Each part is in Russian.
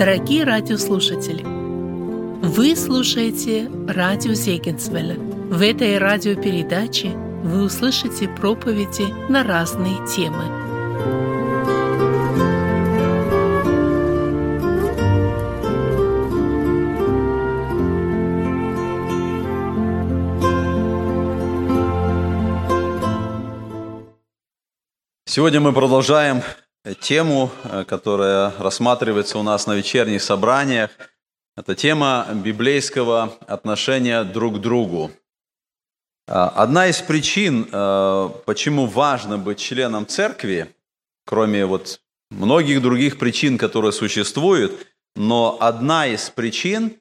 Дорогие радиослушатели, вы слушаете радио Зегенсвелля. В этой радиопередаче вы услышите проповеди на разные темы. Сегодня мы продолжаем тему, э, которая рассматривается у нас на вечерних собраниях. Это тема библейского отношения друг к другу. А, одна из причин, э, почему важно быть членом церкви, кроме вот многих других причин, которые существуют, но одна из причин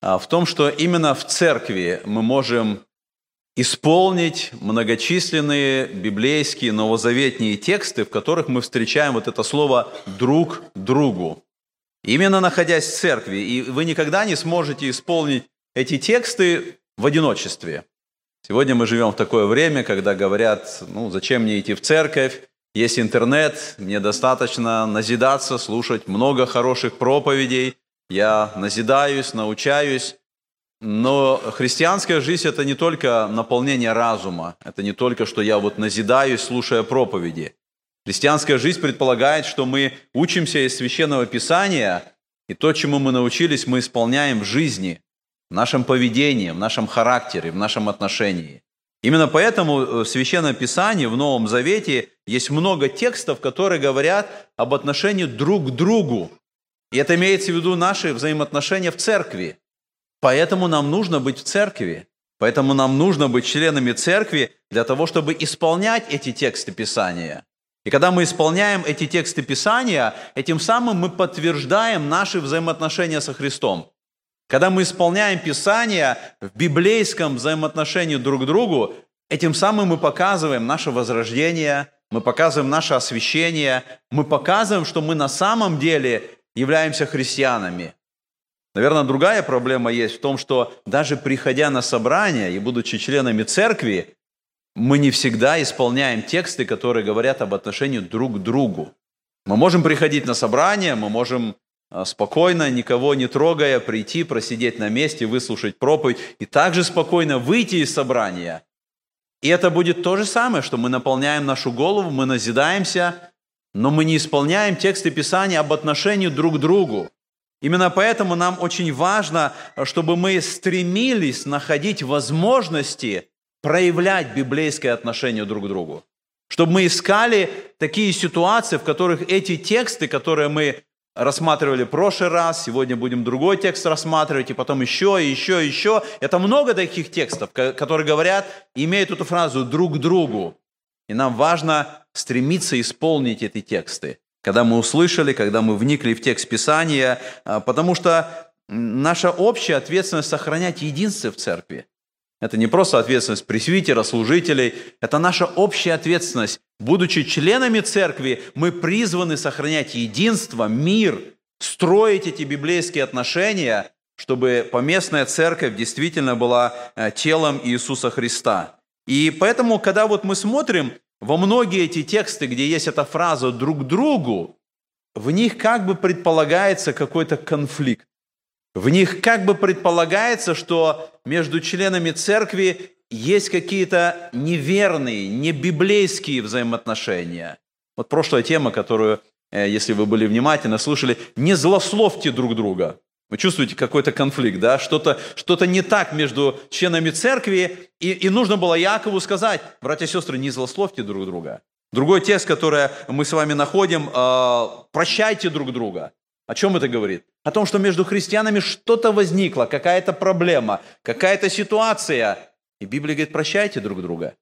а, в том, что именно в церкви мы можем исполнить многочисленные библейские новозаветные тексты, в которых мы встречаем вот это слово «друг другу». Именно находясь в церкви, и вы никогда не сможете исполнить эти тексты в одиночестве. Сегодня мы живем в такое время, когда говорят, ну, зачем мне идти в церковь, есть интернет, мне достаточно назидаться, слушать много хороших проповедей, я назидаюсь, научаюсь, но христианская жизнь – это не только наполнение разума, это не только, что я вот назидаюсь, слушая проповеди. Христианская жизнь предполагает, что мы учимся из Священного Писания, и то, чему мы научились, мы исполняем в жизни, в нашем поведении, в нашем характере, в нашем отношении. Именно поэтому в Священном Писании, в Новом Завете, есть много текстов, которые говорят об отношении друг к другу. И это имеется в виду наши взаимоотношения в церкви. Поэтому нам нужно быть в церкви. Поэтому нам нужно быть членами церкви для того, чтобы исполнять эти тексты Писания. И когда мы исполняем эти тексты Писания, этим самым мы подтверждаем наши взаимоотношения со Христом. Когда мы исполняем Писание в библейском взаимоотношении друг к другу, этим самым мы показываем наше возрождение, мы показываем наше освящение, мы показываем, что мы на самом деле являемся христианами – Наверное, другая проблема есть в том, что даже приходя на собрание и будучи членами церкви, мы не всегда исполняем тексты, которые говорят об отношении друг к другу. Мы можем приходить на собрание, мы можем а, спокойно, никого не трогая, прийти, просидеть на месте, выслушать проповедь и также спокойно выйти из собрания. И это будет то же самое, что мы наполняем нашу голову, мы назидаемся, но мы не исполняем тексты Писания об отношении друг к другу. Именно поэтому нам очень важно, чтобы мы стремились находить возможности проявлять библейское отношение друг к другу. Чтобы мы искали такие ситуации, в которых эти тексты, которые мы рассматривали в прошлый раз, сегодня будем другой текст рассматривать, и потом еще, и еще, и еще. Это много таких текстов, которые говорят, имеют эту фразу «друг к другу». И нам важно стремиться исполнить эти тексты когда мы услышали, когда мы вникли в текст Писания, а, потому что наша общая ответственность сохранять единство в церкви. Это не просто ответственность пресвитера, служителей, это наша общая ответственность. Будучи членами церкви, мы призваны сохранять единство, мир, строить эти библейские отношения, чтобы поместная церковь действительно была э, телом Иисуса Христа. И поэтому, когда вот мы смотрим во многие эти тексты, где есть эта фраза «друг другу», в них как бы предполагается какой-то конфликт. В них как бы предполагается, что между членами церкви есть какие-то неверные, небиблейские взаимоотношения. Вот прошлая тема, которую, э, если вы были внимательны, слушали, не злословьте друг друга. Вы чувствуете какой-то конфликт, да? Что-то что не так между членами церкви, и, и нужно было Якову сказать, братья и сестры, не злословьте друг друга. Другой текст, который мы с вами находим, э, прощайте друг друга. О чем это говорит? О том, что между христианами что-то возникло, какая-то проблема, какая-то ситуация. И Библия говорит, прощайте друг друга.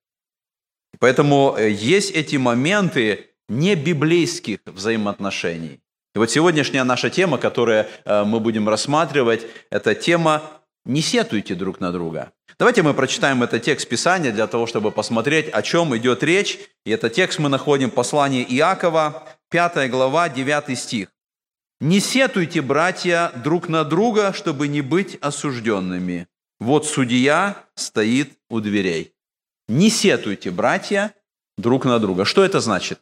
Поэтому э, есть эти моменты не библейских взаимоотношений. И вот сегодняшняя наша тема, которую э, мы будем рассматривать, это тема «Не сетуйте друг на друга». Давайте мы прочитаем этот текст Писания для того, чтобы посмотреть, о чем идет речь. И этот текст мы находим в послании Иакова, 5 глава, 9 стих. «Не сетуйте, братья, друг на друга, чтобы не быть осужденными. Вот судья стоит у дверей». Не сетуйте, братья, друг на друга. Что это значит?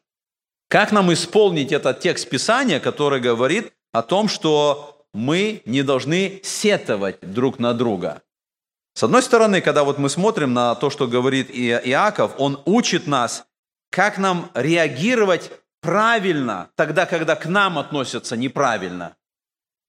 Как нам исполнить этот текст Писания, который говорит, о том, что мы не должны сетовать друг на друга. С одной стороны, когда вот мы смотрим на то, что говорит Иаков, он учит нас, как нам реагировать правильно, тогда, когда к нам относятся неправильно.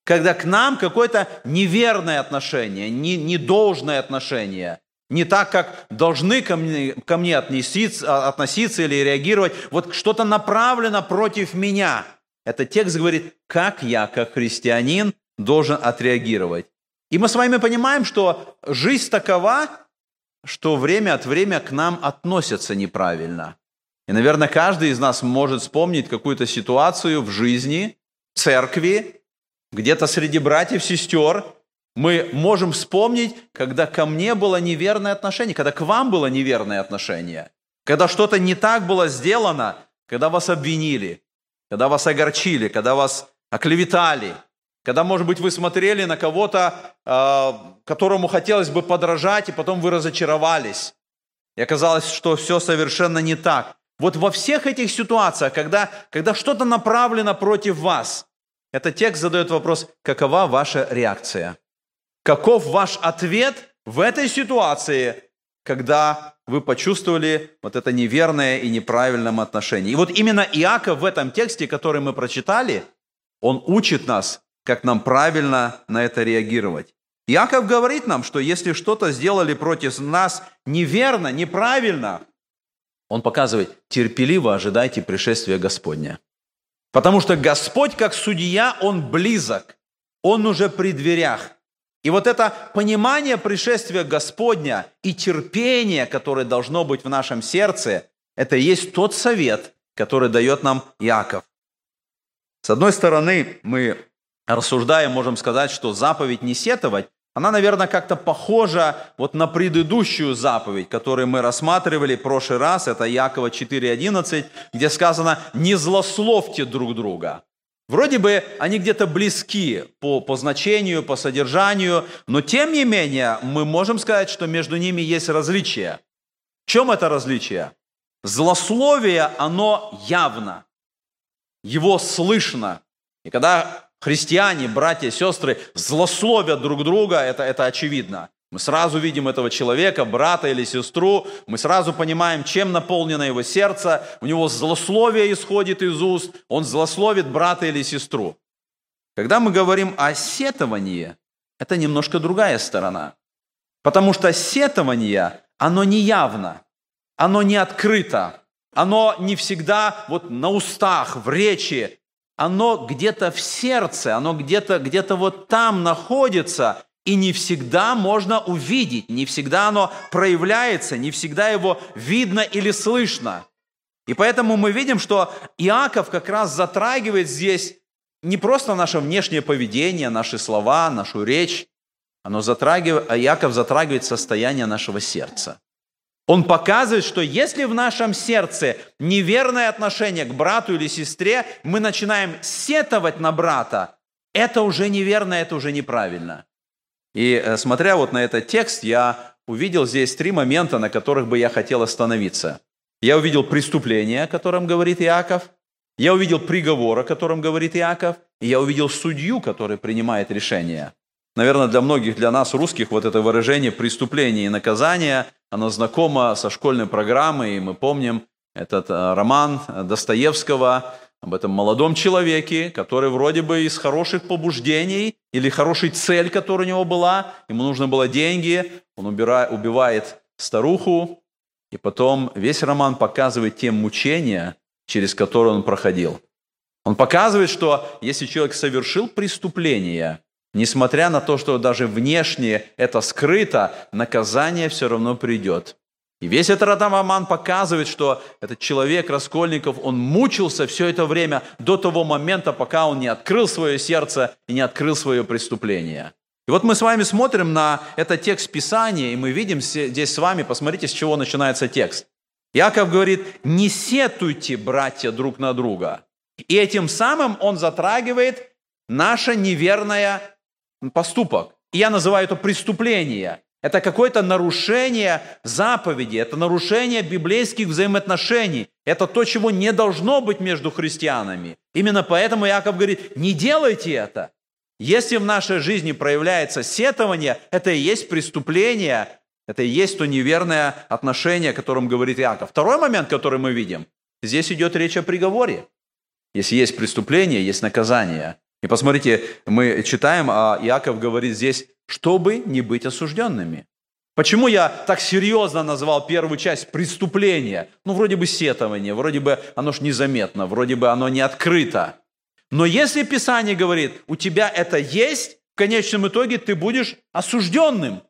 Когда к нам какое-то неверное отношение, не, недолжное отношение, не так, как должны ко мне, ко мне относиться, относиться или реагировать. Вот что-то направлено против меня. Этот текст говорит, как я, как христианин, должен отреагировать. И мы с вами понимаем, что жизнь такова, что время от времени к нам относятся неправильно. И, наверное, каждый из нас может вспомнить какую-то ситуацию в жизни, в церкви, где-то среди братьев, сестер. Мы можем вспомнить, когда ко мне было неверное отношение, когда к вам было неверное отношение, когда что-то не так было сделано, когда вас обвинили, когда вас огорчили, когда вас оклеветали, когда, может быть, вы смотрели на кого-то, а, которому хотелось бы подражать, и потом вы разочаровались. И оказалось, что все совершенно не так. Вот во всех этих ситуациях, когда, когда что-то направлено против вас, этот текст задает вопрос, какова ваша реакция? Каков ваш ответ в этой ситуации, когда вы почувствовали вот это неверное и неправильное отношение? И вот именно Иаков в этом тексте, который мы прочитали, он учит нас, как нам правильно на это реагировать. Иаков говорит нам, что если что-то сделали против нас неверно, неправильно, он показывает, терпеливо ожидайте пришествия Господня. Потому что Господь, как судья, Он близок, Он уже при дверях. И вот это понимание пришествия Господня и терпение, которое должно быть в нашем сердце, это и есть тот совет, который дает нам Иаков. С одной стороны, мы рассуждая, можем сказать, что заповедь не сетовать, она, наверное, как-то похожа вот на предыдущую заповедь, которую мы рассматривали в прошлый раз, это Якова 4.11, где сказано «не злословьте друг друга». Вроде бы они где-то близки по, по значению, по содержанию, но тем не менее мы можем сказать, что между ними есть различие. В чем это различие? Злословие, оно явно, его слышно. И когда христиане, братья, сестры, злословят друг друга, это, это очевидно. Мы сразу видим этого человека, брата или сестру, мы сразу понимаем, чем наполнено его сердце, у него злословие исходит из уст, он злословит брата или сестру. Когда мы говорим о сетовании, это немножко другая сторона. Потому что сетование, оно не явно, оно не открыто, оно не всегда вот на устах, в речи, оно где-то в сердце, оно где-то где вот там находится, и не всегда можно увидеть, не всегда оно проявляется, не всегда его видно или слышно. И поэтому мы видим, что Иаков как раз затрагивает здесь не просто наше внешнее поведение, наши слова, нашу речь, оно затрагивает, а Иаков затрагивает состояние нашего сердца. Он показывает, что если в нашем сердце неверное отношение к брату или сестре, мы начинаем сетовать на брата, это уже неверно, это уже неправильно. И э, смотря вот на этот текст, я увидел здесь три момента, на которых бы я хотел остановиться. Я увидел преступление, о котором говорит Иаков, я увидел приговор, о котором говорит Иаков, и я увидел судью, который принимает решение. Наверное, для многих, для нас, русских, вот это выражение преступление и наказание, оно знакомо со школьной программой, и мы помним этот э, роман Достоевского об этом молодом человеке, который вроде бы из хороших побуждений или хорошей цель, которая у него была, ему нужно было деньги, он убирает, убивает старуху, и потом весь роман показывает те мучения, через которые он проходил. Он показывает, что если человек совершил преступление – Несмотря на то, что даже внешне это скрыто, наказание все равно придет. И весь этот роман показывает, что этот человек, Раскольников, он мучился все это время до того момента, пока он не открыл свое сердце и не открыл свое преступление. И вот мы с вами смотрим на этот текст Писания, и мы видим здесь с вами, посмотрите, с чего начинается текст. Яков говорит, не сетуйте, братья, друг на друга. И этим самым он затрагивает наше неверное поступок. И я называю это преступление. Это какое-то нарушение заповеди, это нарушение библейских взаимоотношений. Это то, чего не должно быть между христианами. Именно поэтому Яков говорит, не делайте это. Если в нашей жизни проявляется сетование, это и есть преступление, это и есть то неверное отношение, о котором говорит Иаков. Второй момент, который мы видим, здесь идет речь о приговоре. Если есть преступление, есть наказание. И посмотрите, мы читаем, а Иаков говорит здесь, чтобы не быть осужденными. Почему я так серьезно назвал первую часть преступления? Ну, вроде бы сетование, вроде бы оно ж незаметно, вроде бы оно не открыто. Но если Писание говорит, у тебя это есть, в конечном итоге ты будешь осужденным.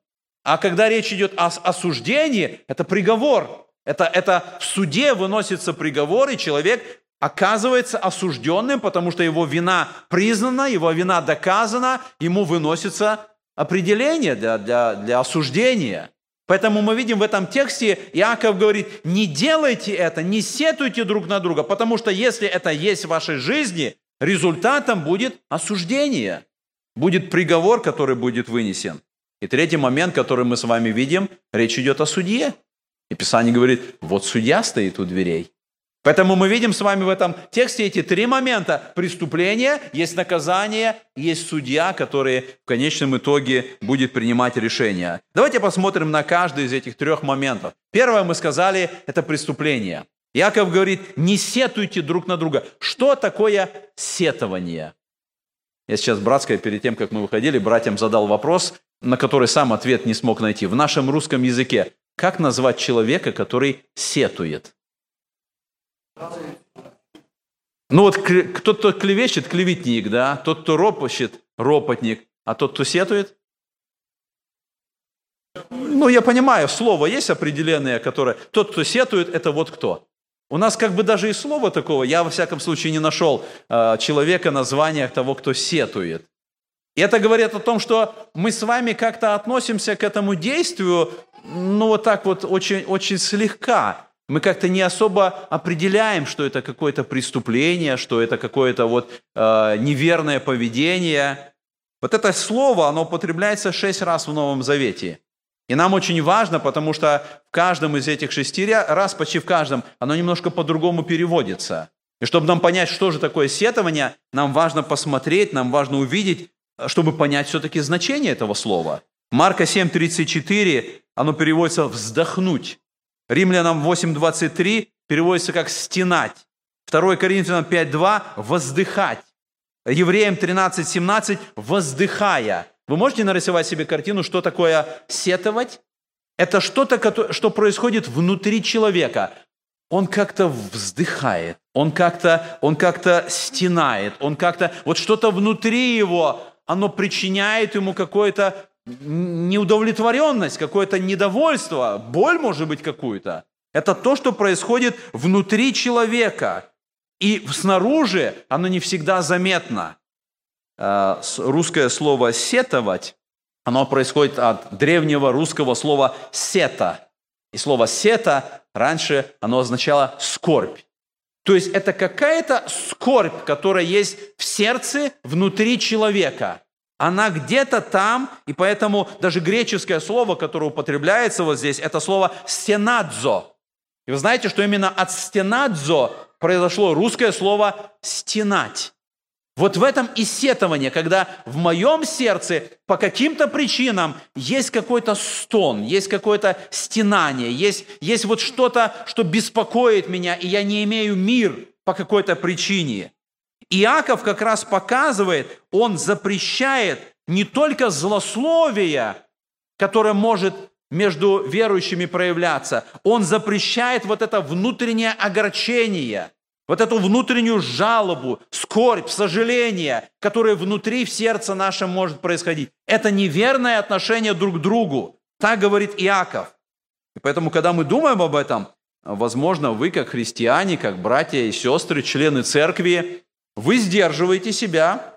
А когда речь идет о осуждении, это приговор. Это, это в суде выносится приговор, и человек оказывается осужденным, потому что его вина признана, его вина доказана, ему выносится определение для, для, для осуждения. Поэтому мы видим в этом тексте, Иаков говорит, не делайте это, не сетуйте друг на друга, потому что если это есть в вашей жизни, результатом будет осуждение, будет приговор, который будет вынесен. И третий момент, который мы с вами видим, речь идет о судье. И Писание говорит, вот судья стоит у дверей. Поэтому мы видим с вами в этом тексте эти три момента. Преступление, есть наказание, есть судья, который в конечном итоге будет принимать решения. Давайте посмотрим на каждый из этих трех моментов. Первое мы сказали, это преступление. Яков говорит, не сетуйте друг на друга. Что такое сетование? Я сейчас братская, перед тем, как мы выходили, братьям задал вопрос, на который сам ответ не смог найти. В нашем русском языке как назвать человека, который сетует? Ну вот тот, кто клевещет, клеветник, да? Тот, кто ропощет, ропотник. А тот, кто сетует? Ну, я понимаю, слово есть определенное, которое... Тот, кто сетует, это вот кто? У нас как бы даже и слова такого, я во всяком случае не нашел э, человека названия того, кто сетует. И это говорит о том, что мы с вами как-то относимся к этому действию, ну вот так вот очень, очень слегка. Мы как-то не особо определяем, что это какое-то преступление, что это какое-то вот э, неверное поведение. Вот это слово, оно употребляется шесть раз в Новом Завете. И нам очень важно, потому что в каждом из этих шести раз, почти в каждом, оно немножко по-другому переводится. И чтобы нам понять, что же такое сетование, нам важно посмотреть, нам важно увидеть, чтобы понять все-таки значение этого слова. Марка 7:34, оно переводится «вздохнуть». Римлянам 8.23 переводится как «стенать». 2 Коринфянам 5.2 – «воздыхать». Евреям 13.17 – «воздыхая». Вы можете нарисовать себе картину, что такое сетовать? Это что-то, что происходит внутри человека. Он как-то вздыхает, он как-то, он как-то стенает, он как-то, вот что-то внутри его, оно причиняет ему какое-то неудовлетворенность, какое-то недовольство, боль может быть какую-то. Это то, что происходит внутри человека. И снаружи оно не всегда заметно. Э, русское слово «сетовать», оно происходит от древнего русского слова «сета». И слово «сета» раньше оно означало «скорбь». То есть это какая-то скорбь, которая есть в сердце, внутри человека – она где-то там, и поэтому даже греческое слово, которое употребляется вот здесь, это слово «стенадзо». И вы знаете, что именно от «стенадзо» произошло русское слово «стенать». Вот в этом и сетование, когда в моем сердце по каким-то причинам есть какой-то стон, есть какое-то стенание, есть, есть вот что-то, что беспокоит меня, и я не имею мир по какой-то причине. Иаков как раз показывает, он запрещает не только злословие, которое может между верующими проявляться, он запрещает вот это внутреннее огорчение, вот эту внутреннюю жалобу, скорбь, сожаление, которое внутри в сердце нашем может происходить. Это неверное отношение друг к другу. Так говорит Иаков. И поэтому, когда мы думаем об этом, возможно, вы, как христиане, как братья и сестры, члены церкви, вы сдерживаете себя,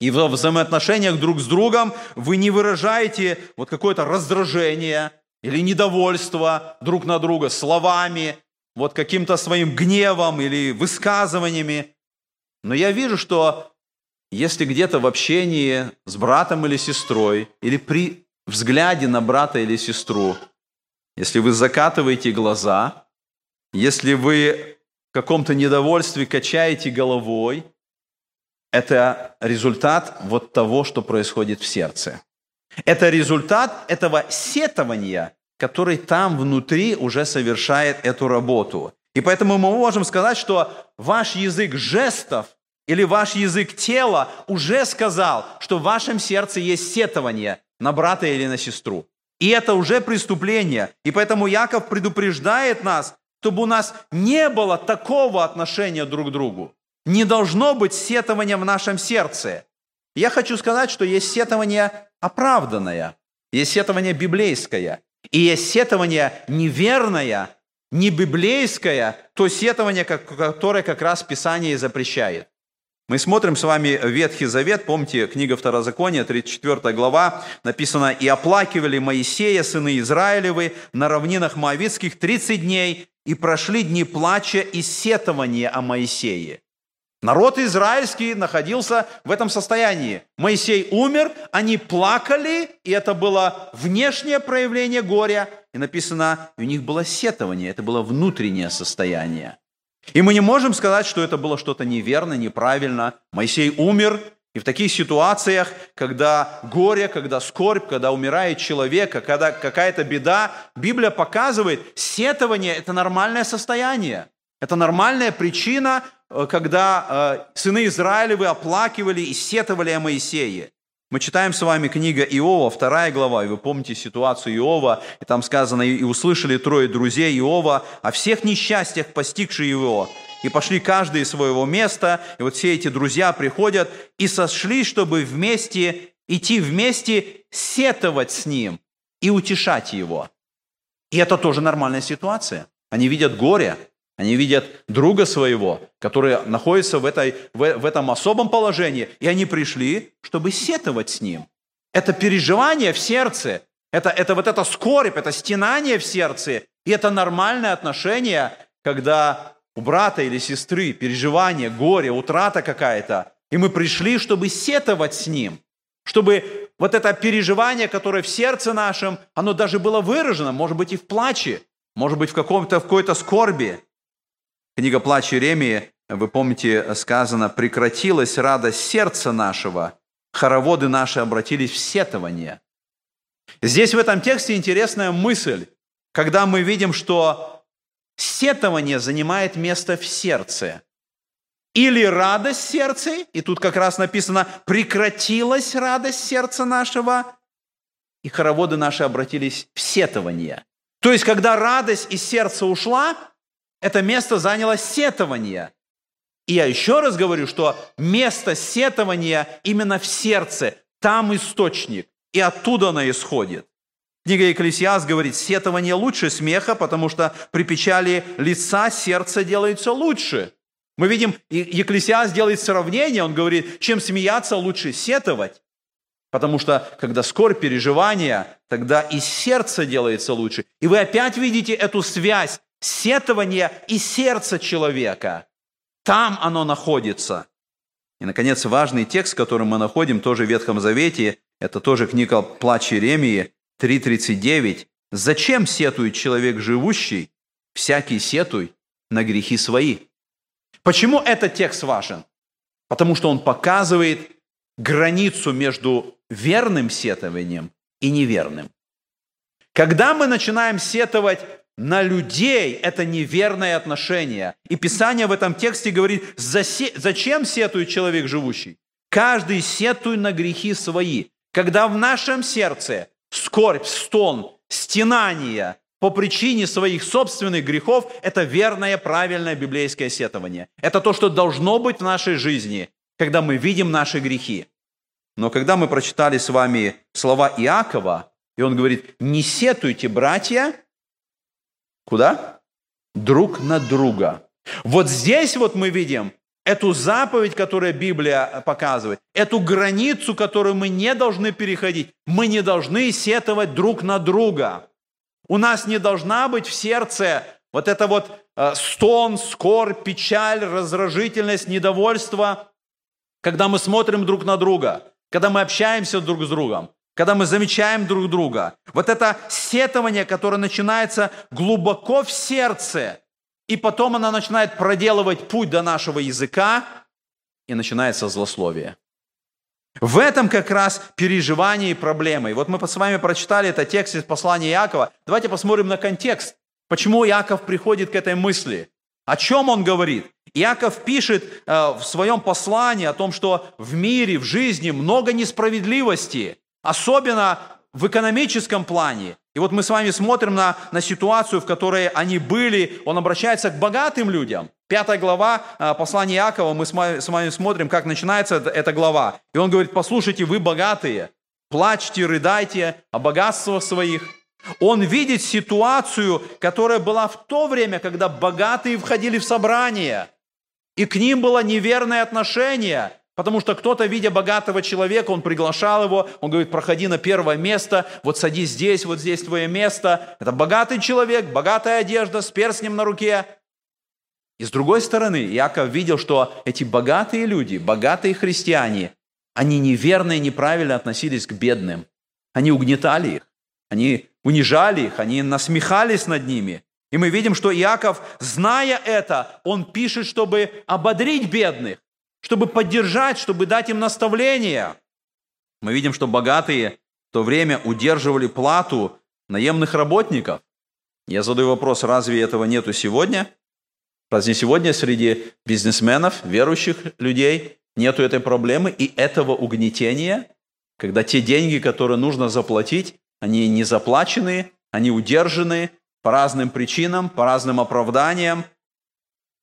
и в взаимоотношениях друг с другом вы не выражаете вот какое-то раздражение или недовольство друг на друга словами, вот каким-то своим гневом или высказываниями. Но я вижу, что если где-то в общении с братом или сестрой, или при взгляде на брата или сестру, если вы закатываете глаза, если вы каком-то недовольстве качаете головой, это результат вот того, что происходит в сердце. Это результат этого сетования, который там внутри уже совершает эту работу. И поэтому мы можем сказать, что ваш язык жестов или ваш язык тела уже сказал, что в вашем сердце есть сетование на брата или на сестру. И это уже преступление. И поэтому Яков предупреждает нас, чтобы у нас не было такого отношения друг к другу. Не должно быть сетования в нашем сердце. Я хочу сказать, что есть сетование оправданное, есть сетование библейское, и есть сетование неверное, не библейское, то сетование, которое как раз Писание запрещает. Мы смотрим с вами Ветхий Завет, помните, книга Второзакония, 34 глава, написано, «И оплакивали Моисея, сыны Израилевы, на равнинах Моавитских 30 дней, и прошли дни плача и сетования о Моисее». Народ израильский находился в этом состоянии. Моисей умер, они плакали, и это было внешнее проявление горя. И написано, у них было сетование, это было внутреннее состояние. И мы не можем сказать, что это было что-то неверно, неправильно. Моисей умер, и в таких ситуациях, когда горе, когда скорбь, когда умирает человек, когда какая-то беда, Библия показывает, сетование – это нормальное состояние. Это нормальная причина, э, когда э, сыны Израилевы оплакивали и сетовали о Моисее. Мы читаем с вами книга Иова, вторая глава, и вы помните ситуацию Иова, и там сказано, и услышали трое друзей Иова о всех несчастьях, постигших его, и пошли каждый из своего места, и вот все эти друзья приходят и сошли, чтобы вместе, идти вместе, сетовать с ним и утешать его. И это тоже нормальная ситуация. Они видят горе, они видят друга своего, который находится в, этой, в, в этом особом положении, и они пришли, чтобы сетовать с ним. Это переживание в сердце, это, это вот это скорбь, это стенание в сердце, и это нормальное отношение, когда у брата или сестры переживание, горе, утрата какая-то, и мы пришли, чтобы сетовать с ним, чтобы вот это переживание, которое в сердце нашем, оно даже было выражено, может быть, и в плаче, может быть, в, каком-то, в какой-то скорби, Книга «Плач Иеремии», вы помните, сказано, «прекратилась радость сердца нашего, хороводы наши обратились в сетование». Здесь в этом тексте интересная мысль, когда мы видим, что сетование занимает место в сердце. Или радость сердца, и тут как раз написано «прекратилась радость сердца нашего», и хороводы наши обратились в сетование. То есть, когда радость из сердца ушла – это место заняло сетование. И я еще раз говорю, что место сетования именно в сердце, там источник, и оттуда оно исходит. Книга Екклесиас говорит, сетование лучше смеха, потому что при печали лица сердце делается лучше. Мы видим, Екклесиас делает сравнение, он говорит, чем смеяться, лучше сетовать. Потому что, когда скорбь, переживания, тогда и сердце делается лучше. И вы опять видите эту связь сетование и сердце человека. Там оно находится. И, наконец, важный текст, который мы находим тоже в Ветхом Завете, это тоже книга «Плач Иеремии» 3.39. «Зачем сетует человек живущий? Всякий сетуй на грехи свои». Почему этот текст важен? Потому что он показывает границу между верным сетованием и неверным. Когда мы начинаем сетовать на людей это неверное отношение. И Писание в этом тексте говорит, зачем сетует человек живущий? Каждый сетует на грехи свои. Когда в нашем сердце скорбь, стон, стенание по причине своих собственных грехов, это верное, правильное библейское сетование. Это то, что должно быть в нашей жизни, когда мы видим наши грехи. Но когда мы прочитали с вами слова Иакова, и он говорит, не сетуйте, братья, Куда? Друг на друга. Вот здесь вот мы видим эту заповедь, которую Библия показывает, эту границу, которую мы не должны переходить. Мы не должны сетовать друг на друга. У нас не должна быть в сердце вот это вот э, стон, скорбь, печаль, раздражительность, недовольство, когда мы смотрим друг на друга, когда мы общаемся друг с другом когда мы замечаем друг друга. Вот это сетование, которое начинается глубоко в сердце, и потом она начинает проделывать путь до нашего языка, и начинается злословие. В этом как раз переживание и проблемы. И вот мы с вами прочитали этот текст из послания Иакова. Давайте посмотрим на контекст. Почему Иаков приходит к этой мысли? О чем он говорит? Иаков пишет э, в своем послании о том, что в мире, в жизни много несправедливости, особенно в экономическом плане. И вот мы с вами смотрим на, на ситуацию, в которой они были. Он обращается к богатым людям. Пятая глава э, послания Иакова, мы с вами смотрим, как начинается эта глава. И он говорит, послушайте, вы богатые, плачьте, рыдайте о богатствах своих. Он видит ситуацию, которая была в то время, когда богатые входили в собрание, и к ним было неверное отношение – Потому что кто-то, видя богатого человека, он приглашал его, он говорит, проходи на первое место, вот садись здесь, вот здесь твое место. Это богатый человек, богатая одежда, с перстнем на руке. И с другой стороны, Яков видел, что эти богатые люди, богатые христиане, они неверно и неправильно относились к бедным. Они угнетали их, они унижали их, они насмехались над ними. И мы видим, что Иаков, зная это, он пишет, чтобы ободрить бедных чтобы поддержать, чтобы дать им наставления. Мы видим, что богатые в то время удерживали плату наемных работников. Я задаю вопрос, разве этого нету сегодня? Разве сегодня среди бизнесменов, верующих людей, нету этой проблемы и этого угнетения, когда те деньги, которые нужно заплатить, они не заплачены, они удержаны по разным причинам, по разным оправданиям,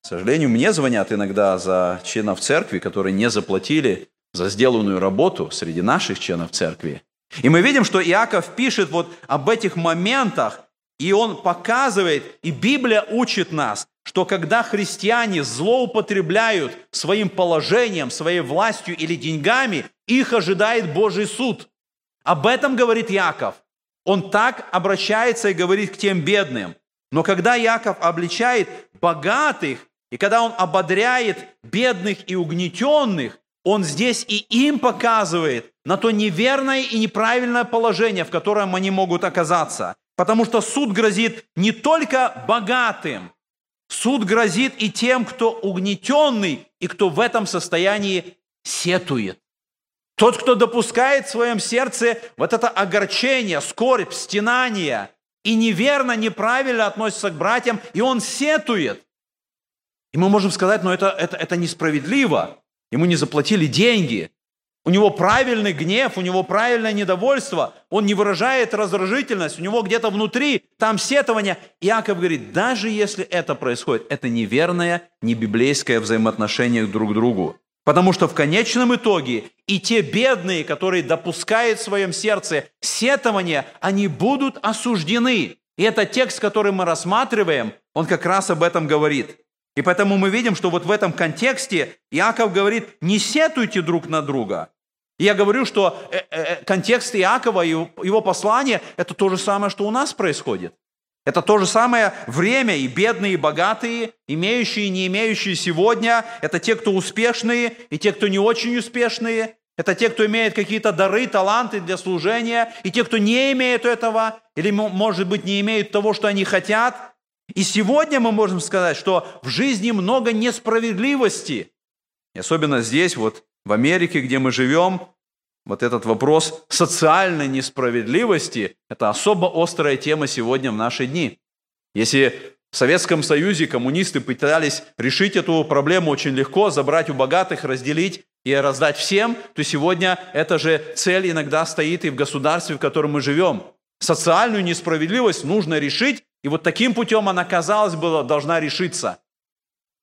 к сожалению, мне звонят иногда за членов церкви, которые не заплатили за сделанную работу среди наших членов церкви. И мы видим, что Иаков пишет вот об этих моментах, и он показывает, и Библия учит нас, что когда христиане злоупотребляют своим положением, своей властью или деньгами, их ожидает Божий суд. Об этом говорит Яков. Он так обращается и говорит к тем бедным. Но когда Яков обличает богатых, и когда он ободряет бедных и угнетенных, он здесь и им показывает на то неверное и неправильное положение, в котором они могут оказаться. Потому что суд грозит не только богатым, суд грозит и тем, кто угнетенный и кто в этом состоянии сетует. Тот, кто допускает в своем сердце вот это огорчение, скорбь, стенание и неверно, неправильно относится к братьям, и он сетует – и мы можем сказать, но это, это, это несправедливо. Ему не заплатили деньги. У него правильный гнев, у него правильное недовольство. Он не выражает раздражительность. У него где-то внутри там сетование. Иаков говорит, даже если это происходит, это неверное, не библейское взаимоотношение друг к другу. Потому что в конечном итоге и те бедные, которые допускают в своем сердце сетование, они будут осуждены. И этот текст, который мы рассматриваем, он как раз об этом говорит. И поэтому мы видим, что вот в этом контексте Иаков говорит, не сетуйте друг на друга. Я говорю, что э, э, э, контекст Иакова и его послания – это то же самое, что у нас происходит. Это то же самое время, и бедные, и богатые, имеющие и не имеющие сегодня. Это те, кто успешные, и те, кто не очень успешные. Это те, кто имеет какие-то дары, таланты для служения, и те, кто не имеет этого, или, может быть, не имеют того, что они хотят. И сегодня мы можем сказать, что в жизни много несправедливости. И особенно здесь, вот в Америке, где мы живем, вот этот вопрос социальной несправедливости – это особо острая тема сегодня в наши дни. Если в Советском Союзе коммунисты пытались решить эту проблему очень легко, забрать у богатых, разделить и раздать всем, то сегодня эта же цель иногда стоит и в государстве, в котором мы живем. Социальную несправедливость нужно решить, и вот таким путем она, казалось бы, должна решиться.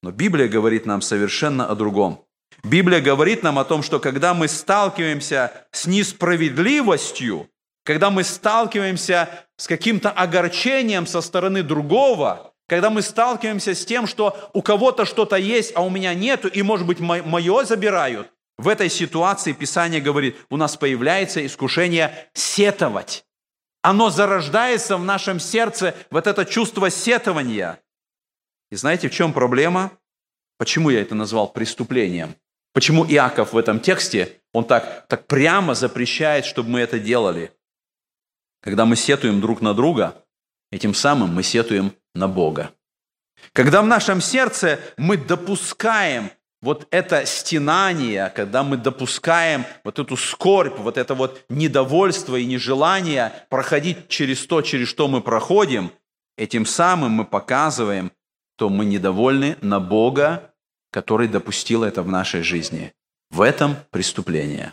Но Библия говорит нам совершенно о другом. Библия говорит нам о том, что когда мы сталкиваемся с несправедливостью, когда мы сталкиваемся с каким-то огорчением со стороны другого, когда мы сталкиваемся с тем, что у кого-то что-то есть, а у меня нету, и, может быть, мое забирают, в этой ситуации Писание говорит, у нас появляется искушение сетовать оно зарождается в нашем сердце, вот это чувство сетования. И знаете, в чем проблема? Почему я это назвал преступлением? Почему Иаков в этом тексте, он так, так прямо запрещает, чтобы мы это делали? Когда мы сетуем друг на друга, этим самым мы сетуем на Бога. Когда в нашем сердце мы допускаем вот это стенание, когда мы допускаем вот эту скорбь, вот это вот недовольство и нежелание проходить через то, через что мы проходим, этим самым мы показываем, что мы недовольны на Бога, который допустил это в нашей жизни. В этом преступление.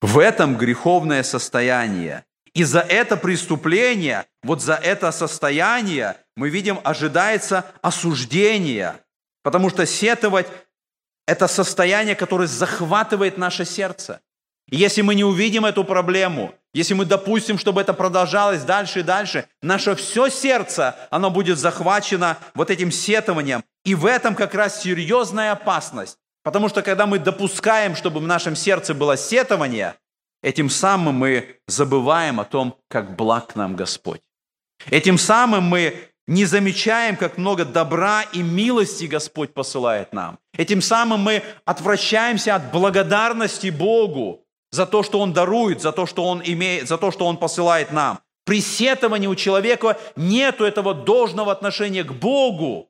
В этом греховное состояние. И за это преступление, вот за это состояние, мы видим, ожидается осуждение. Потому что сетовать – это состояние, которое захватывает наше сердце. И если мы не увидим эту проблему, если мы допустим, чтобы это продолжалось дальше и дальше, наше все сердце, оно будет захвачено вот этим сетованием. И в этом как раз серьезная опасность. Потому что когда мы допускаем, чтобы в нашем сердце было сетование, этим самым мы забываем о том, как благ нам Господь. Этим самым мы не замечаем, как много добра и милости Господь посылает нам. Этим самым мы отвращаемся от благодарности Богу за то, что Он дарует, за то, что Он имеет, за то, что Он посылает нам. При сетовании у человека нет этого должного отношения к Богу.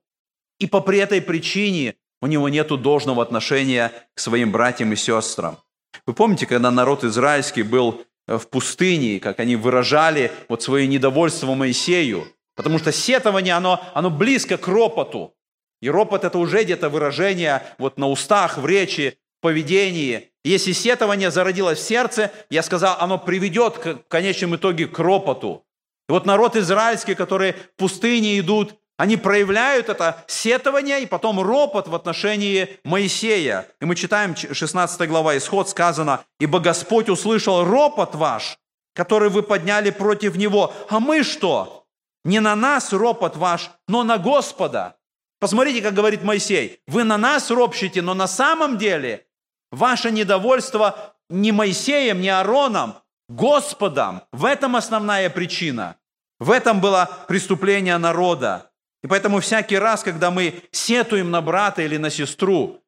И по при этой причине у него нет должного отношения к своим братьям и сестрам. Вы помните, когда народ израильский был э, в пустыне, как они выражали вот свое недовольство Моисею? Потому что сетование, оно, оно близко к ропоту. И ропот – это уже где-то выражение вот на устах, в речи, в поведении. Если сетование зародилось в сердце, я сказал, оно приведет к, в конечном итоге к ропоту. И вот народ израильский, которые в пустыне идут, они проявляют это сетование и потом ропот в отношении Моисея. И мы читаем 16 глава Исход, сказано, «Ибо Господь услышал ропот ваш, который вы подняли против Него. А мы что? Не на нас ропот ваш, но на Господа». Посмотрите, как говорит Моисей. Вы на нас ропщите, но на самом деле ваше недовольство не Моисеем, не Аароном, Господом. В этом основная причина. В этом было преступление народа. И поэтому всякий раз, когда мы сетуем на брата или на сестру,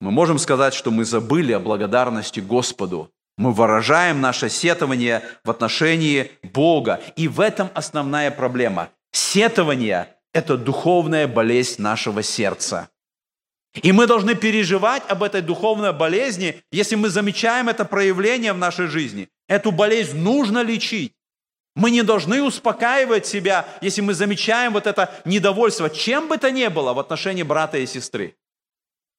мы можем сказать, что мы забыли о благодарности Господу. Мы выражаем наше сетование в отношении Бога. И в этом основная проблема. Сетование – это духовная болезнь нашего сердца. И мы должны переживать об этой духовной болезни, если мы замечаем это проявление в нашей жизни. Эту болезнь нужно лечить. Мы не должны успокаивать себя, если мы замечаем вот это недовольство, чем бы то ни было в отношении брата и сестры.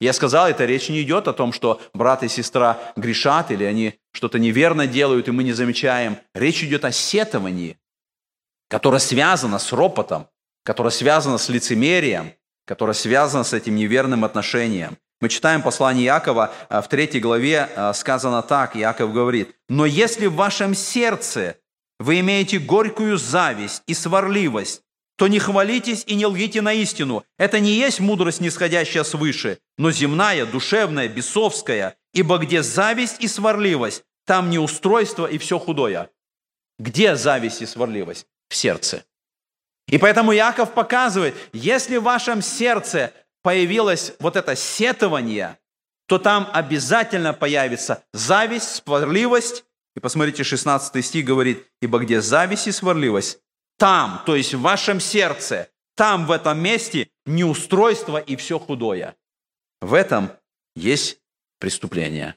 Я сказал, это речь не идет о том, что брат и сестра грешат или они что-то неверно делают, и мы не замечаем. Речь идет о сетовании, которое связано с ропотом, которое связано с лицемерием, которое связано с этим неверным отношением. Мы читаем послание Иакова, а, в третьей главе а, сказано так, Иаков говорит, «Но если в вашем сердце вы имеете горькую зависть и сварливость, то не хвалитесь и не лгите на истину. Это не есть мудрость, нисходящая свыше, но земная, душевная, бесовская. Ибо где зависть и сварливость, там неустройство и все худое. Где зависть и сварливость? В сердце. И поэтому Яков показывает, если в вашем сердце появилось вот это сетование, то там обязательно появится зависть, сварливость и посмотрите, 16 стих говорит, «Ибо где зависть и сварливость, там, то есть в вашем сердце, там, в этом месте, неустройство и все худое». В этом есть преступление.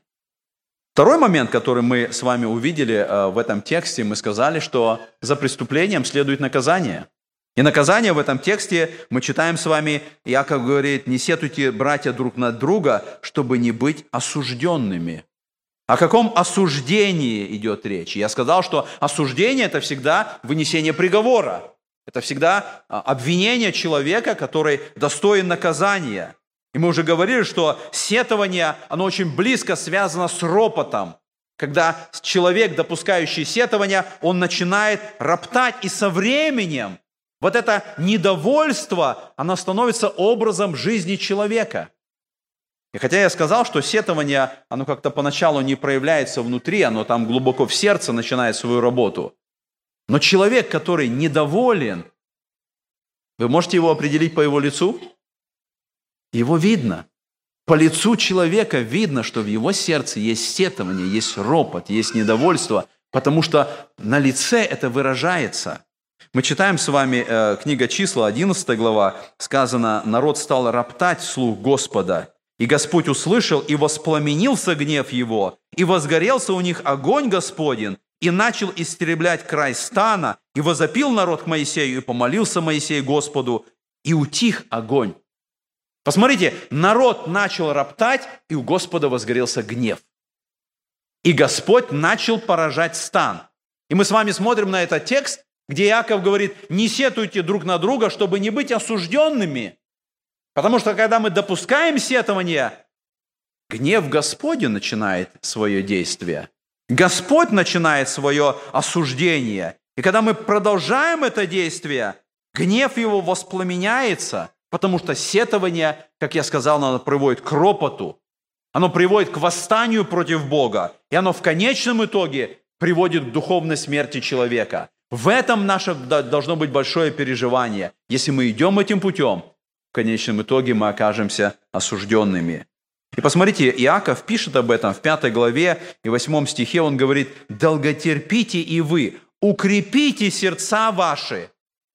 Второй момент, который мы с вами увидели э, в этом тексте, мы сказали, что за преступлением следует наказание. И наказание в этом тексте мы читаем с вами, Яков говорит, не сетуйте, братья, друг на друга, чтобы не быть осужденными. О каком осуждении идет речь? Я сказал, что осуждение – это всегда вынесение приговора. Это всегда а, обвинение человека, который достоин наказания. И мы уже говорили, что сетование, оно очень близко связано с ропотом. Когда человек, допускающий сетование, он начинает роптать, и со временем вот это недовольство, оно становится образом жизни человека – и хотя я сказал, что сетование, оно как-то поначалу не проявляется внутри, оно там глубоко в сердце начинает свою работу. Но человек, который недоволен, вы можете его определить по его лицу? Его видно. По лицу человека видно, что в его сердце есть сетование, есть ропот, есть недовольство, потому что на лице это выражается. Мы читаем с вами э, книга числа, 11 глава, сказано, народ стал роптать вслух Господа, и Господь услышал, и воспламенился гнев его, и возгорелся у них огонь Господень, и начал истреблять край стана, и возопил народ к Моисею, и помолился Моисей Господу, и утих огонь. Посмотрите, народ начал роптать, и у Господа возгорелся гнев. И Господь начал поражать стан. И мы с вами смотрим на этот текст, где Иаков говорит, не сетуйте друг на друга, чтобы не быть осужденными. Потому что когда мы допускаем сетование, гнев Господень начинает свое действие. Господь начинает свое осуждение. И когда мы продолжаем это действие, гнев его воспламеняется, потому что сетование, как я сказал, оно приводит к ропоту, оно приводит к восстанию против Бога, и оно в конечном итоге приводит к духовной смерти человека. В этом наше должно быть большое переживание. Если мы идем этим путем, конечном итоге мы окажемся осужденными. И посмотрите, Иаков пишет об этом в пятой главе и восьмом стихе. Он говорит, «Долготерпите и вы, укрепите сердца ваши».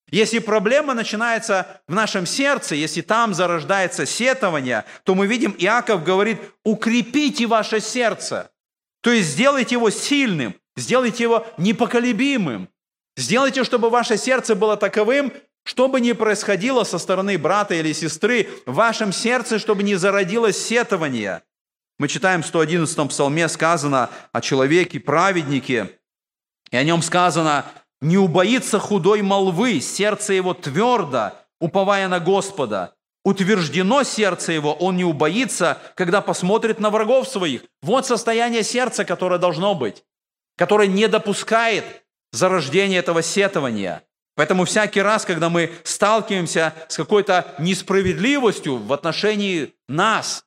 Если проблема начинается в нашем сердце, если там зарождается сетование, то мы видим, Иаков говорит, укрепите ваше сердце. То есть сделайте его сильным, сделайте его непоколебимым. Сделайте, чтобы ваше сердце было таковым, что бы ни происходило со стороны брата или сестры, в вашем сердце, чтобы не зародилось сетование. Мы читаем в 111 псалме сказано о человеке, праведнике, и о нем сказано, не убоится худой молвы, сердце его твердо, уповая на Господа. Утверждено сердце его, он не убоится, когда посмотрит на врагов своих. Вот состояние сердца, которое должно быть, которое не допускает зарождения этого сетования – Поэтому всякий раз, когда мы сталкиваемся с какой-то несправедливостью в отношении нас,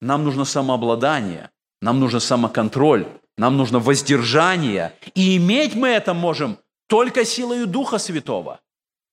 нам нужно самообладание, нам нужно самоконтроль, нам нужно воздержание. И иметь мы это можем только силой Духа Святого.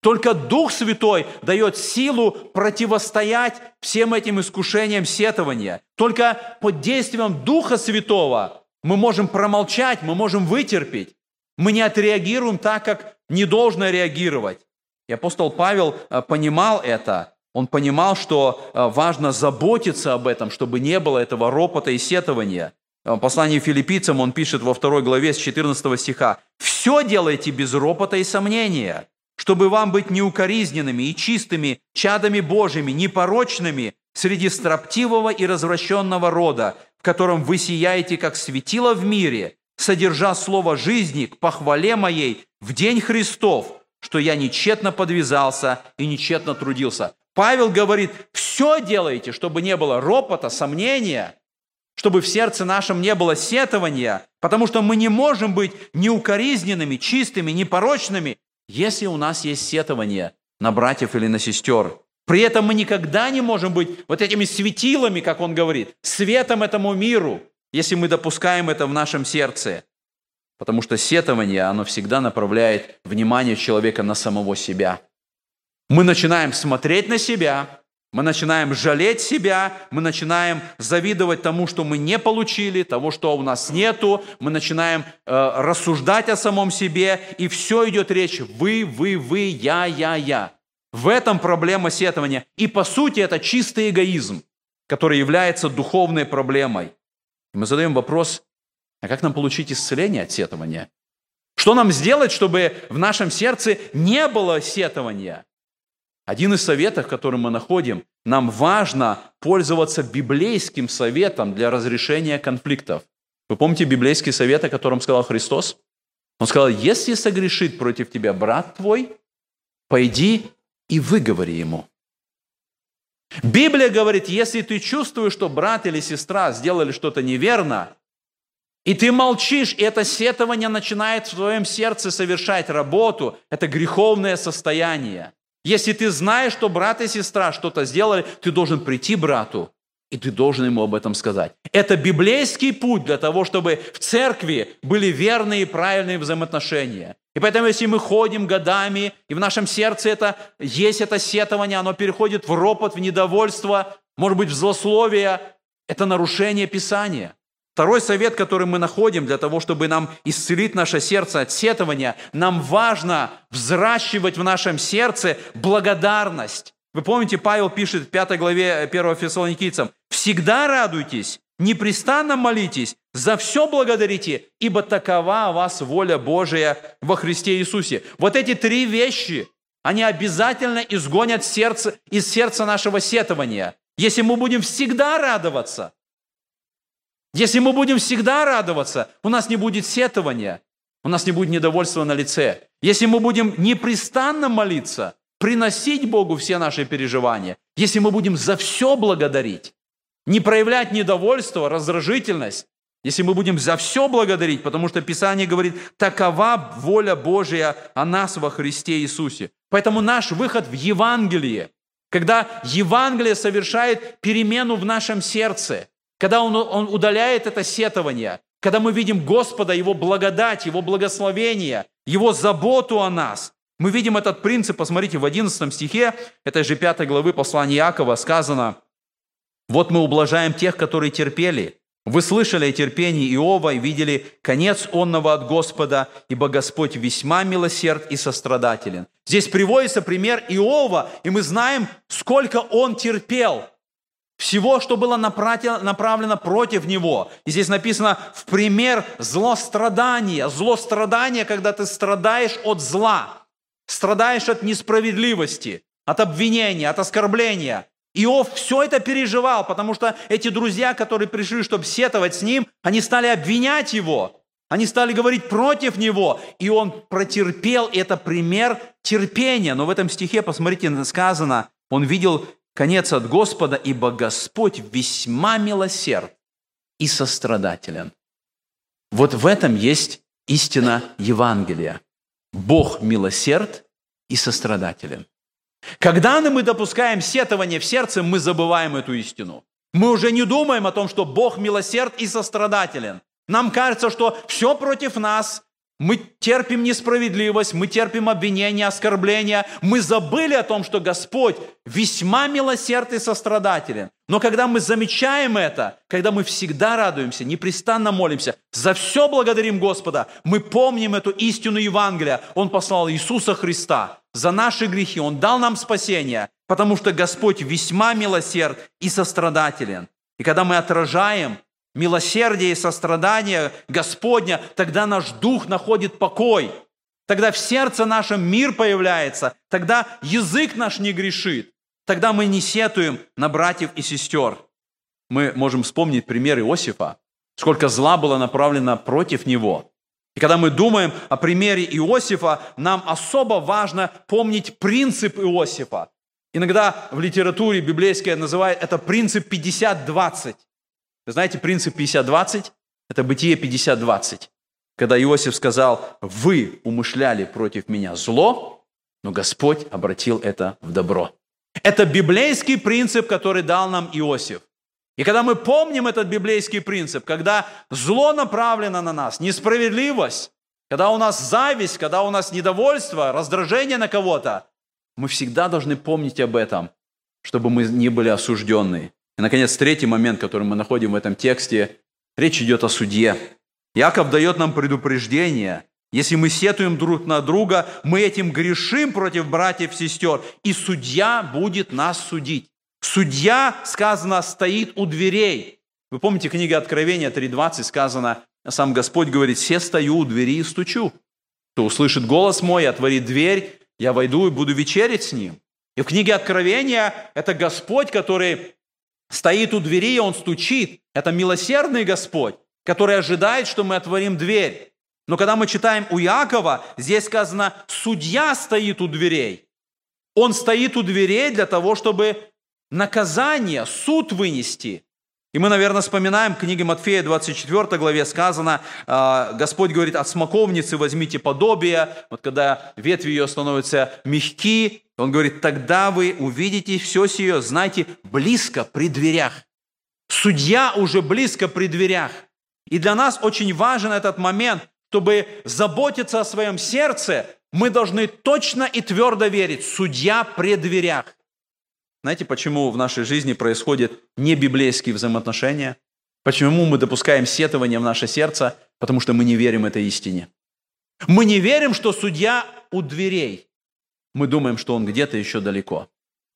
Только Дух Святой дает силу противостоять всем этим искушениям сетования. Только под действием Духа Святого мы можем промолчать, мы можем вытерпеть. Мы не отреагируем так, как не должно реагировать. И апостол Павел э, понимал это. Он понимал, что э, важно заботиться об этом, чтобы не было этого ропота и сетования. В послании филиппийцам он пишет во второй главе с 14 стиха. «Все делайте без ропота и сомнения, чтобы вам быть неукоризненными и чистыми, чадами Божьими, непорочными среди строптивого и развращенного рода, в котором вы сияете, как светило в мире, содержа слово жизни к похвале моей в день Христов, что я нечетно подвязался и нечетно трудился. Павел говорит, все делайте, чтобы не было ропота, сомнения, чтобы в сердце нашем не было сетования, потому что мы не можем быть неукоризненными, чистыми, непорочными, если у нас есть сетование на братьев или на сестер. При этом мы никогда не можем быть вот этими светилами, как он говорит, светом этому миру, если мы допускаем это в нашем сердце. Потому что сетование, оно всегда направляет внимание человека на самого себя. Мы начинаем смотреть на себя, мы начинаем жалеть себя, мы начинаем завидовать тому, что мы не получили, того, что у нас нету, мы начинаем э, рассуждать о самом себе, и все идет речь «вы, вы, вы, я, я, я». В этом проблема сетования. И по сути это чистый эгоизм, который является духовной проблемой. И мы задаем вопрос, а как нам получить исцеление от сетования? Что нам сделать, чтобы в нашем сердце не было сетования? Один из советов, который мы находим, нам важно пользоваться библейским советом для разрешения конфликтов. Вы помните библейский совет, о котором сказал Христос? Он сказал, если согрешит против тебя брат твой, пойди и выговори ему. Библия говорит, если ты чувствуешь, что брат или сестра сделали что-то неверно, и ты молчишь, и это сетование начинает в твоем сердце совершать работу. Это греховное состояние. Если ты знаешь, что брат и сестра что-то сделали, ты должен прийти брату, и ты должен ему об этом сказать. Это библейский путь для того, чтобы в церкви были верные и правильные взаимоотношения. И поэтому, если мы ходим годами, и в нашем сердце это, есть это сетование, оно переходит в ропот, в недовольство, может быть, в злословие, это нарушение Писания – Второй совет, который мы находим для того, чтобы нам исцелить наше сердце от сетования, нам важно взращивать в нашем сердце благодарность. Вы помните, Павел пишет в 5 главе 1 Фессалоникийцам, «Всегда радуйтесь, непрестанно молитесь, за все благодарите, ибо такова о вас воля Божия во Христе Иисусе». Вот эти три вещи, они обязательно изгонят сердце, из сердца нашего сетования. Если мы будем всегда радоваться, если мы будем всегда радоваться, у нас не будет сетования, у нас не будет недовольства на лице. Если мы будем непрестанно молиться, приносить Богу все наши переживания, если мы будем за все благодарить, не проявлять недовольство, раздражительность, если мы будем за все благодарить, потому что Писание говорит, такова воля Божия о нас во Христе Иисусе. Поэтому наш выход в Евангелие, когда Евангелие совершает перемену в нашем сердце, когда он, он удаляет это сетование, когда мы видим Господа, Его благодать, Его благословение, Его заботу о нас, мы видим этот принцип, посмотрите, в 11 стихе этой же 5 главы послания Иакова сказано, «Вот мы ублажаем тех, которые терпели. Вы слышали о терпении Иова и видели конец онного от Господа, ибо Господь весьма милосерд и сострадателен». Здесь приводится пример Иова, и мы знаем, сколько он терпел всего, что было направлено против него. И здесь написано в пример злострадания. Злострадание, когда ты страдаешь от зла – страдаешь от несправедливости, от обвинения, от оскорбления. Иов все это переживал, потому что эти друзья, которые пришли, чтобы сетовать с ним, они стали обвинять его, они стали говорить против него, и он протерпел, это пример терпения. Но в этом стихе, посмотрите, сказано, он видел конец от Господа, ибо Господь весьма милосерд и сострадателен. Вот в этом есть истина Евангелия. Бог милосерд и сострадателен. Когда мы допускаем сетование в сердце, мы забываем эту истину. Мы уже не думаем о том, что Бог милосерд и сострадателен. Нам кажется, что все против нас, мы терпим несправедливость, мы терпим обвинения, оскорбления. Мы забыли о том, что Господь весьма милосерд и сострадателен. Но когда мы замечаем это, когда мы всегда радуемся, непрестанно молимся, за все благодарим Господа, мы помним эту истину Евангелия. Он послал Иисуса Христа за наши грехи. Он дал нам спасение, потому что Господь весьма милосерд и сострадателен. И когда мы отражаем милосердие и сострадание Господня, тогда наш дух находит покой. Тогда в сердце нашем мир появляется, тогда язык наш не грешит, тогда мы не сетуем на братьев и сестер. Мы можем вспомнить пример Иосифа, сколько зла было направлено против него. И когда мы думаем о примере Иосифа, нам особо важно помнить принцип Иосифа. Иногда в литературе библейской называют это принцип 50-20. Вы знаете, принцип 50-20 – это бытие 50-20. Когда Иосиф сказал, вы умышляли против меня зло, но Господь обратил это в добро. Это библейский принцип, который дал нам Иосиф. И когда мы помним этот библейский принцип, когда зло направлено на нас, несправедливость, когда у нас зависть, когда у нас недовольство, раздражение на кого-то, мы всегда должны помнить об этом, чтобы мы не были осужденные. И, наконец, третий момент, который мы находим в этом тексте, речь идет о судье. Яков дает нам предупреждение. Если мы сетуем друг на друга, мы этим грешим против братьев и сестер, и судья будет нас судить. Судья, сказано, стоит у дверей. Вы помните, книга Откровения 3.20 сказано, сам Господь говорит, «Все стою у двери и стучу. Кто услышит голос мой, отворит дверь, я войду и буду вечерить с ним». И в книге Откровения это Господь, который стоит у двери, и он стучит. Это милосердный Господь, который ожидает, что мы отворим дверь. Но когда мы читаем у Якова, здесь сказано, судья стоит у дверей. Он стоит у дверей для того, чтобы наказание, суд вынести. И мы, наверное, вспоминаем книги Матфея, 24 главе сказано, а, Господь говорит, от смоковницы возьмите подобие, вот когда ветви ее становятся мягки, он говорит, тогда вы увидите все сие, знаете, близко при дверях. Судья уже близко при дверях. И для нас очень важен этот момент, чтобы заботиться о своем сердце, мы должны точно и твердо верить, судья при дверях. Знаете, почему в нашей жизни происходят небиблейские взаимоотношения? Почему мы допускаем сетование в наше сердце? Потому что мы не верим этой истине. Мы не верим, что судья у дверей. Мы думаем, что он где-то еще далеко.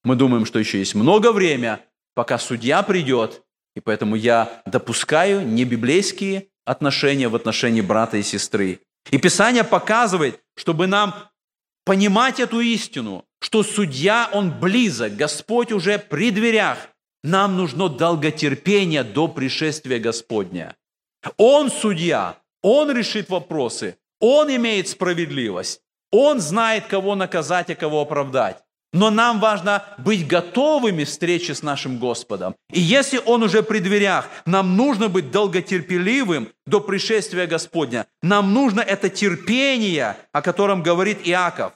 Мы думаем, что еще есть много время, пока судья придет, и поэтому я допускаю небиблейские отношения в отношении брата и сестры. И Писание показывает, чтобы нам понимать эту истину, что судья, он близок, Господь уже при дверях. Нам нужно долготерпение до пришествия Господня. Он судья, он решит вопросы, он имеет справедливость, он знает, кого наказать, а кого оправдать. Но нам важно быть готовыми к встрече с нашим Господом. И если Он уже при дверях, нам нужно быть долготерпеливым до пришествия Господня. Нам нужно это терпение, о котором говорит Иаков.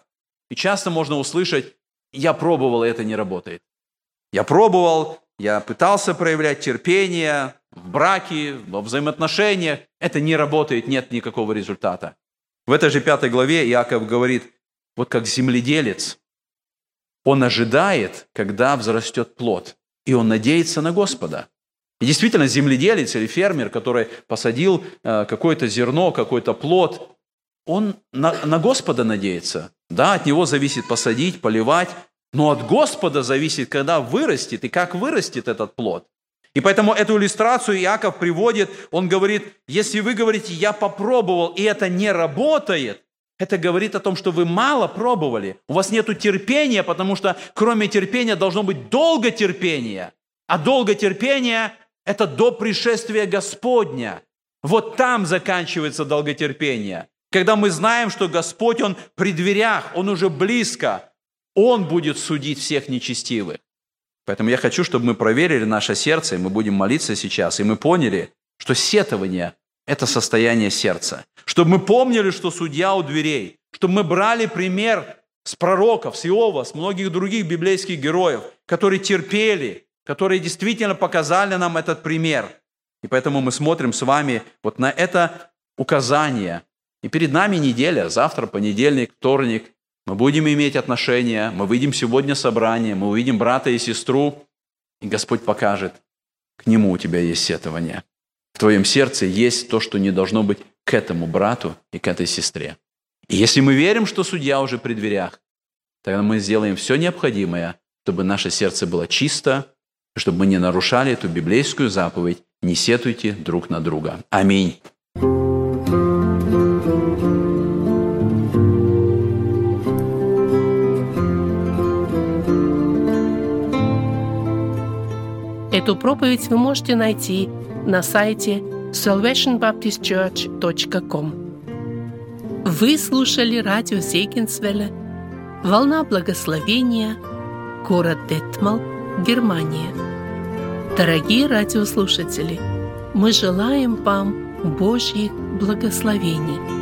И часто можно услышать, я пробовал, и это не работает. Я пробовал, я пытался проявлять терпение в браке, во взаимоотношениях. Это не работает, нет никакого результата. В этой же пятой главе Иаков говорит, вот как земледелец, он ожидает, когда взрастет плод, и он надеется на Господа. И действительно, земледелец или фермер, который посадил э, какое-то зерно, какой-то плод, он на, на Господа надеется. Да, от него зависит посадить, поливать, но от Господа зависит, когда вырастет и как вырастет этот плод. И поэтому эту иллюстрацию Иаков приводит, он говорит, если вы говорите, я попробовал, и это не работает, это говорит о том, что вы мало пробовали. У вас нет терпения, потому что кроме терпения должно быть долготерпение. А долготерпение – это до пришествия Господня. Вот там заканчивается долготерпение. Когда мы знаем, что Господь, Он при дверях, Он уже близко, Он будет судить всех нечестивых. Поэтому я хочу, чтобы мы проверили наше сердце, и мы будем молиться сейчас, и мы поняли, что сетование это состояние сердца. Чтобы мы помнили, что судья у дверей. Чтобы мы брали пример с пророков, с Иова, с многих других библейских героев, которые терпели, которые действительно показали нам этот пример. И поэтому мы смотрим с вами вот на это указание. И перед нами неделя, завтра понедельник, вторник. Мы будем иметь отношения, мы выйдем сегодня собрание, мы увидим брата и сестру, и Господь покажет, к нему у тебя есть сетование в твоем сердце есть то, что не должно быть к этому брату и к этой сестре. И если мы верим, что судья уже при дверях, тогда мы сделаем все необходимое, чтобы наше сердце было чисто, чтобы мы не нарушали эту библейскую заповедь «Не сетуйте друг на друга». Аминь. Эту проповедь вы можете найти на сайте salvationbaptistchurch.com. Вы слушали радио Зегенсвелля «Волна благословения», город Детмал, Германия. Дорогие радиослушатели, мы желаем вам Божьих благословений –